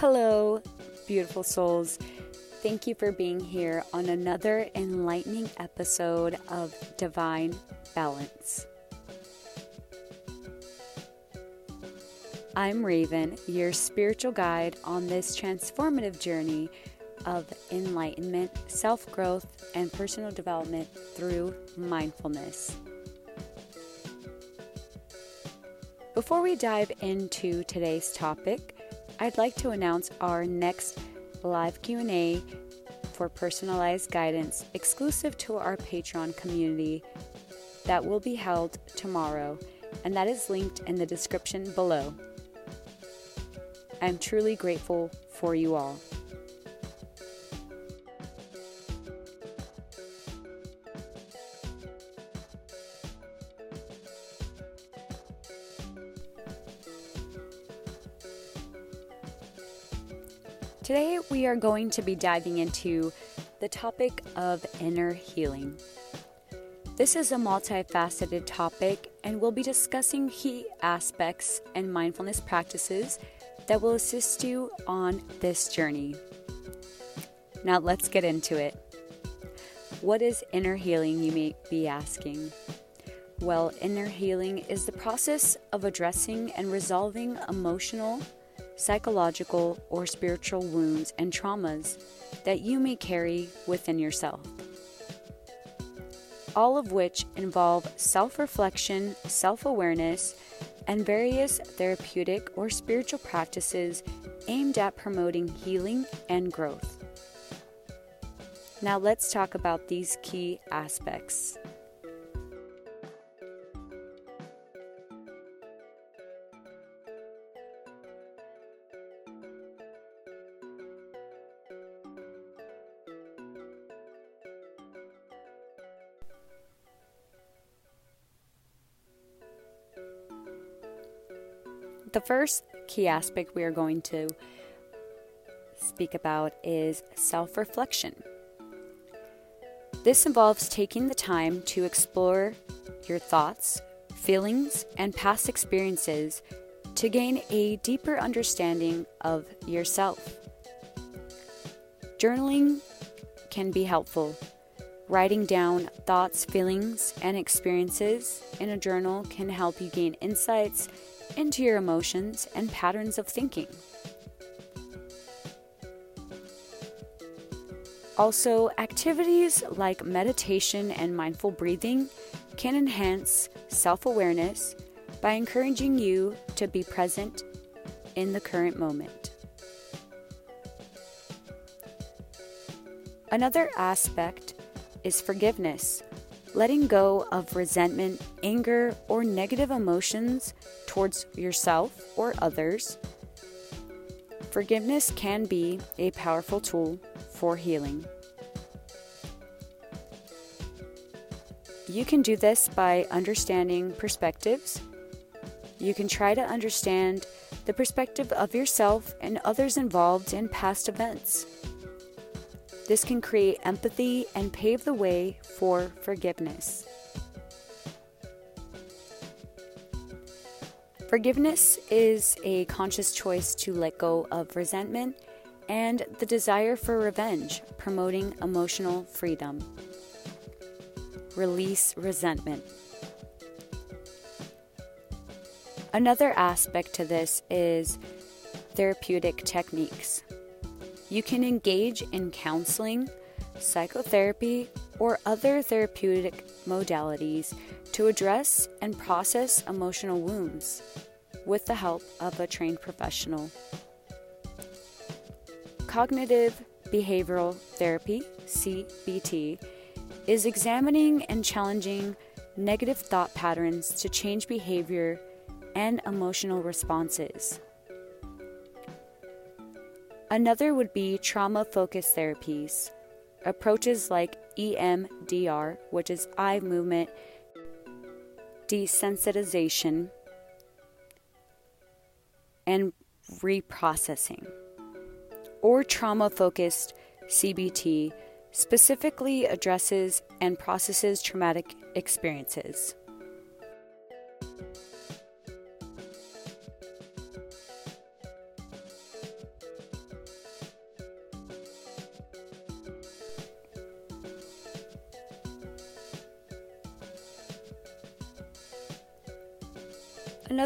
Hello, beautiful souls. Thank you for being here on another enlightening episode of Divine Balance. I'm Raven, your spiritual guide on this transformative journey of enlightenment, self growth, and personal development through mindfulness. Before we dive into today's topic, I'd like to announce our next live Q&A for personalized guidance exclusive to our Patreon community that will be held tomorrow, and that is linked in the description below. I'm truly grateful for you all. Today, we are going to be diving into the topic of inner healing. This is a multifaceted topic, and we'll be discussing key aspects and mindfulness practices that will assist you on this journey. Now, let's get into it. What is inner healing, you may be asking? Well, inner healing is the process of addressing and resolving emotional, psychological, or spiritual wounds and traumas that you may carry within yourself. All of which involve self reflection, self awareness, and various therapeutic or spiritual practices aimed at promoting healing and growth. Now, let's talk about these key aspects. The first key aspect we are going to speak about is self reflection. This involves taking the time to explore your thoughts, feelings, and past experiences to gain a deeper understanding of yourself. Journaling can be helpful. Writing down thoughts, feelings, and experiences in a journal can help you gain insights into your emotions and patterns of thinking. Also, activities like meditation and mindful breathing can enhance self awareness by encouraging you to be present in the current moment. Another aspect is forgiveness letting go of resentment, anger, or negative emotions towards yourself or others. Forgiveness can be a powerful tool for healing. You can do this by understanding perspectives. You can try to understand the perspective of yourself and others involved in past events. This can create empathy and pave the way for forgiveness. Forgiveness is a conscious choice to let go of resentment and the desire for revenge, promoting emotional freedom. Release resentment. Another aspect to this is therapeutic techniques. You can engage in counseling, psychotherapy, or other therapeutic modalities to address and process emotional wounds with the help of a trained professional. Cognitive Behavioral Therapy, CBT, is examining and challenging negative thought patterns to change behavior and emotional responses. Another would be trauma focused therapies. Approaches like EMDR, which is eye movement desensitization, and reprocessing. or trauma focused CBT specifically addresses and processes traumatic experiences.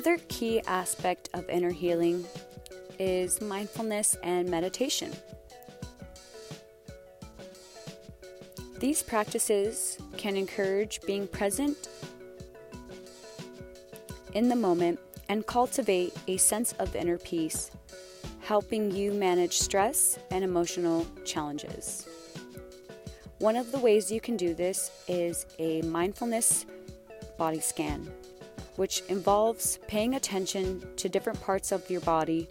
Another key aspect of inner healing is mindfulness and meditation. These practices can encourage being present in the moment and cultivate a sense of inner peace, helping you manage stress and emotional challenges. One of the ways you can do this is a mindfulness body scan which involves paying attention to different parts of your body,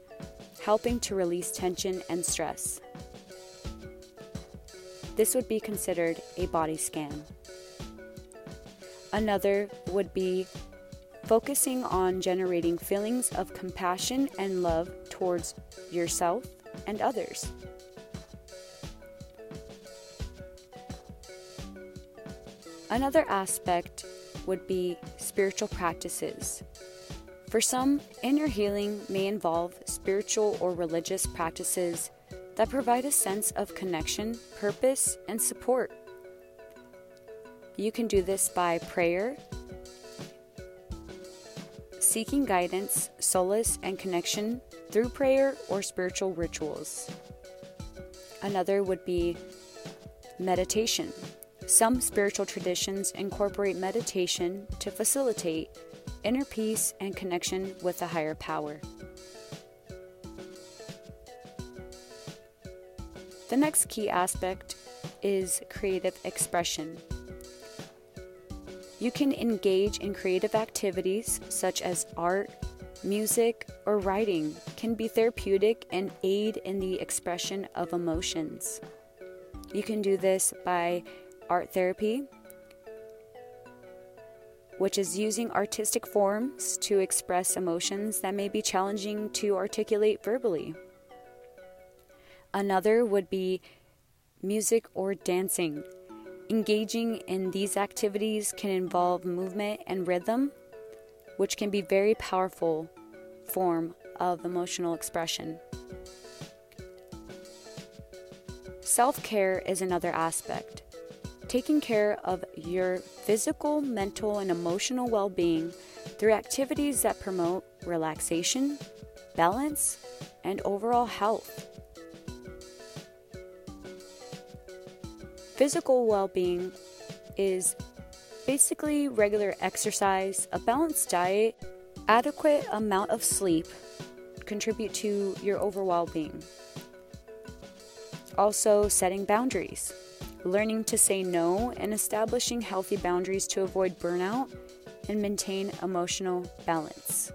helping to release tension and stress. This would be considered a body scan. Another would be focusing on generating feelings of compassion and love towards yourself and others. Another aspect would be spiritual practices. For some, inner healing may involve spiritual or religious practices that provide a sense of connection, purpose, and support. You can do this by prayer, seeking guidance, solace, and connection through prayer or spiritual rituals. Another would be meditation. Some spiritual traditions incorporate meditation to facilitate inner peace and connection with a higher power. The next key aspect is creative expression. You can engage in creative activities such as art, music, or writing can be therapeutic and aid in the expression of emotions. You can do this by art therapy, which is using artistic forms to express emotions that may be challenging to articulate verbally. Another would be music or dancing. Engaging in these activities can involve movement and rhythm, which can be very powerful form of emotional expression. Self-care is another aspect taking care of your physical, mental, and emotional well being through activities that promote relaxation, balance, and overall health. Physical well being is basically regular exercise, a balanced diet, adequate amount of sleep contribute to your overall being. Also, setting boundaries learning to say no, and establishing healthy boundaries to avoid burnout and maintain emotional balance.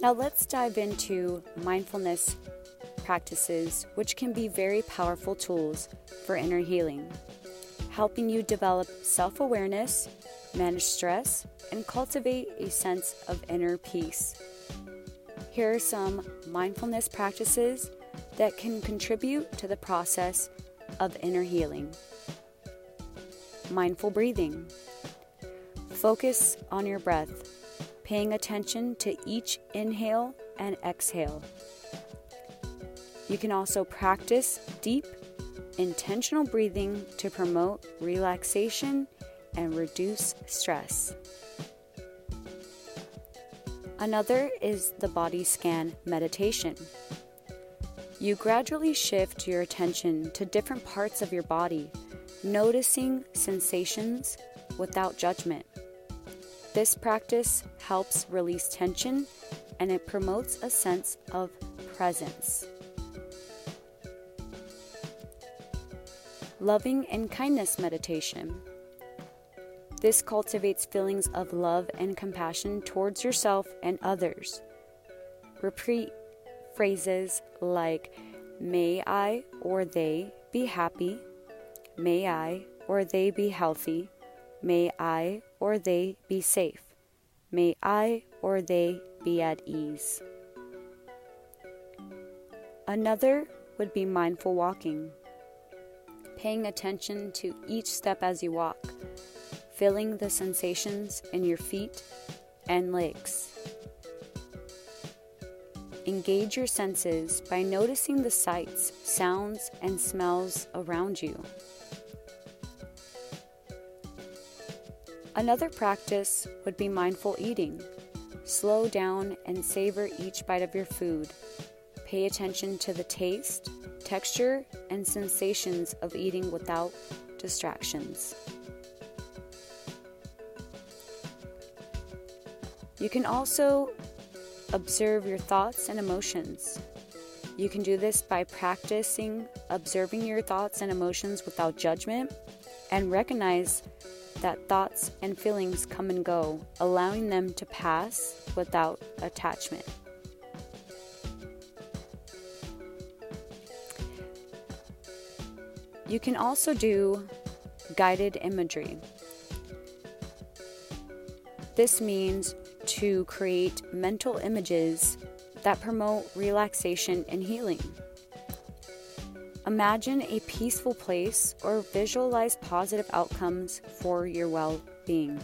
Now, let's dive into mindfulness practices, which can be very powerful tools for inner healing helping you develop self awareness, manage stress, and cultivate a sense of inner peace. Here are some mindfulness practices that can contribute to the process of inner healing. Mindful breathing. Focus on your breath, paying attention to each inhale and exhale. You can also practice deep intentional breathing to promote relaxation and reduce stress. Another is the body scan meditation. You gradually shift your attention to different parts of your body, noticing sensations without judgment. This practice helps release tension and it promotes a sense of presence. Loving and kindness meditation. This cultivates feelings of love and compassion towards yourself and others. Repeat phrases like, May I or they be happy. May I or they be healthy. May I or they be safe. May I or they be at ease. Another would be mindful walking, paying attention to each step as you walk, feeling the sensations in your feet and legs. Engage your senses by noticing the sights, sounds, and smells around you. Another practice would be mindful eating. Slow down and savor each bite of your food. Pay attention to the taste, texture, and sensations of eating without distractions. You can also observe your thoughts and emotions. You can do this by practicing observing your thoughts and emotions without judgment and recognize that thoughts and feelings come and go, allowing them to pass without attachment. You can also do guided imagery. This means to create mental images that promote relaxation and healing. Imagine a peaceful place or visualize positive outcomes for your well being.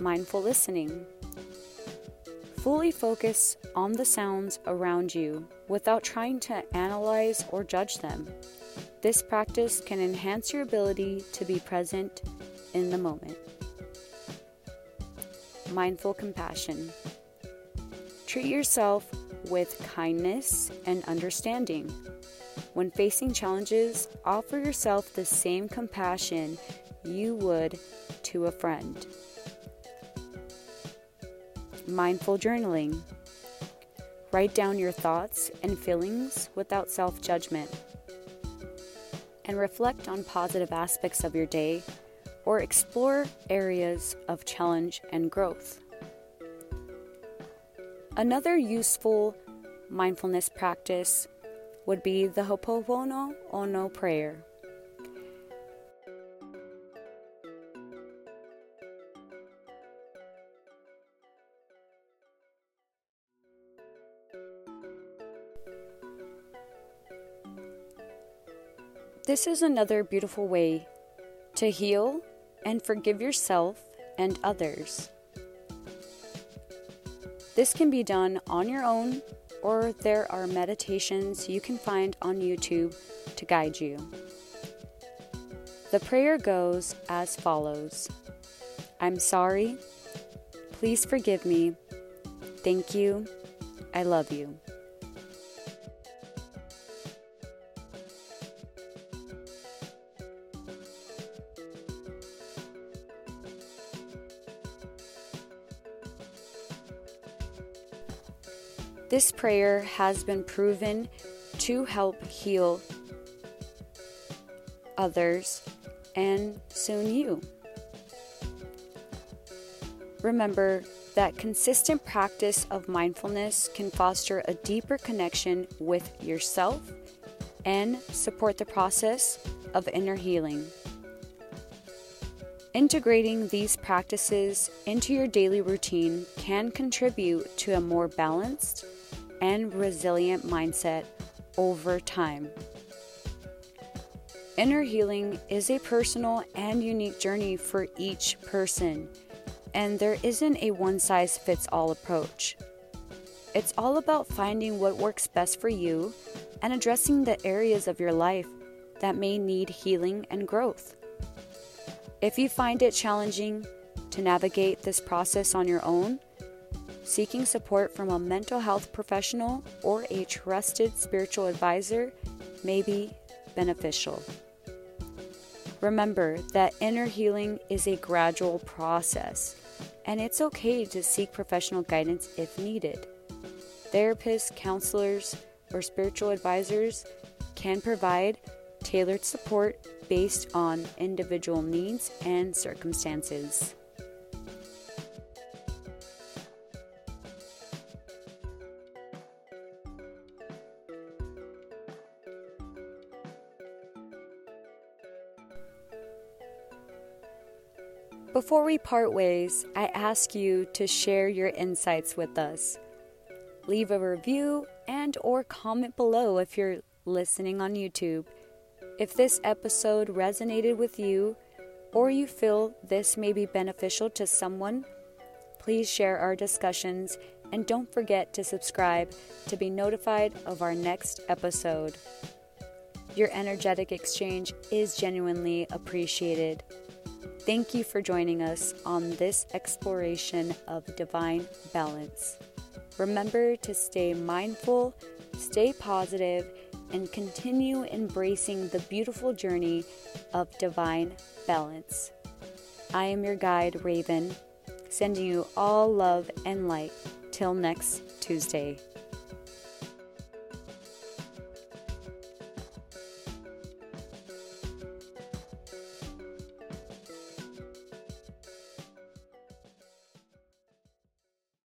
Mindful listening. Fully focus on the sounds around you without trying to analyze or judge them. This practice can enhance your ability to be present in the moment. Mindful compassion. Treat yourself with kindness and understanding. When facing challenges, offer yourself the same compassion you would to a friend. Mindful journaling. Write down your thoughts and feelings without self judgment. And reflect on positive aspects of your day or explore areas of challenge and growth. Another useful mindfulness practice would be the Ho'oponopono prayer. This is another beautiful way to heal and forgive yourself and others. This can be done on your own, or there are meditations you can find on YouTube to guide you. The prayer goes as follows I'm sorry. Please forgive me. Thank you. I love you. This prayer has been proven to help heal others and soon you. Remember that consistent practice of mindfulness can foster a deeper connection with yourself and support the process of inner healing. Integrating these practices into your daily routine can contribute to a more balanced and resilient mindset over time. Inner healing is a personal and unique journey for each person, and there isn't a one size fits all approach. It's all about finding what works best for you and addressing the areas of your life that may need healing and growth. If you find it challenging to navigate this process on your own, Seeking support from a mental health professional or a trusted spiritual advisor may be beneficial. Remember that inner healing is a gradual process, and it's okay to seek professional guidance if needed. Therapists, counselors, or spiritual advisors can provide tailored support based on individual needs and circumstances. Before we part ways, I ask you to share your insights with us. Leave a review and or comment below if you're listening on YouTube. If this episode resonated with you or you feel this may be beneficial to someone, please share our discussions and don't forget to subscribe to be notified of our next episode. Your energetic exchange is genuinely appreciated. Thank you for joining us on this exploration of divine balance. Remember to stay mindful, stay positive, and continue embracing the beautiful journey of divine balance. I am your guide, Raven, sending you all love and light. Till next Tuesday.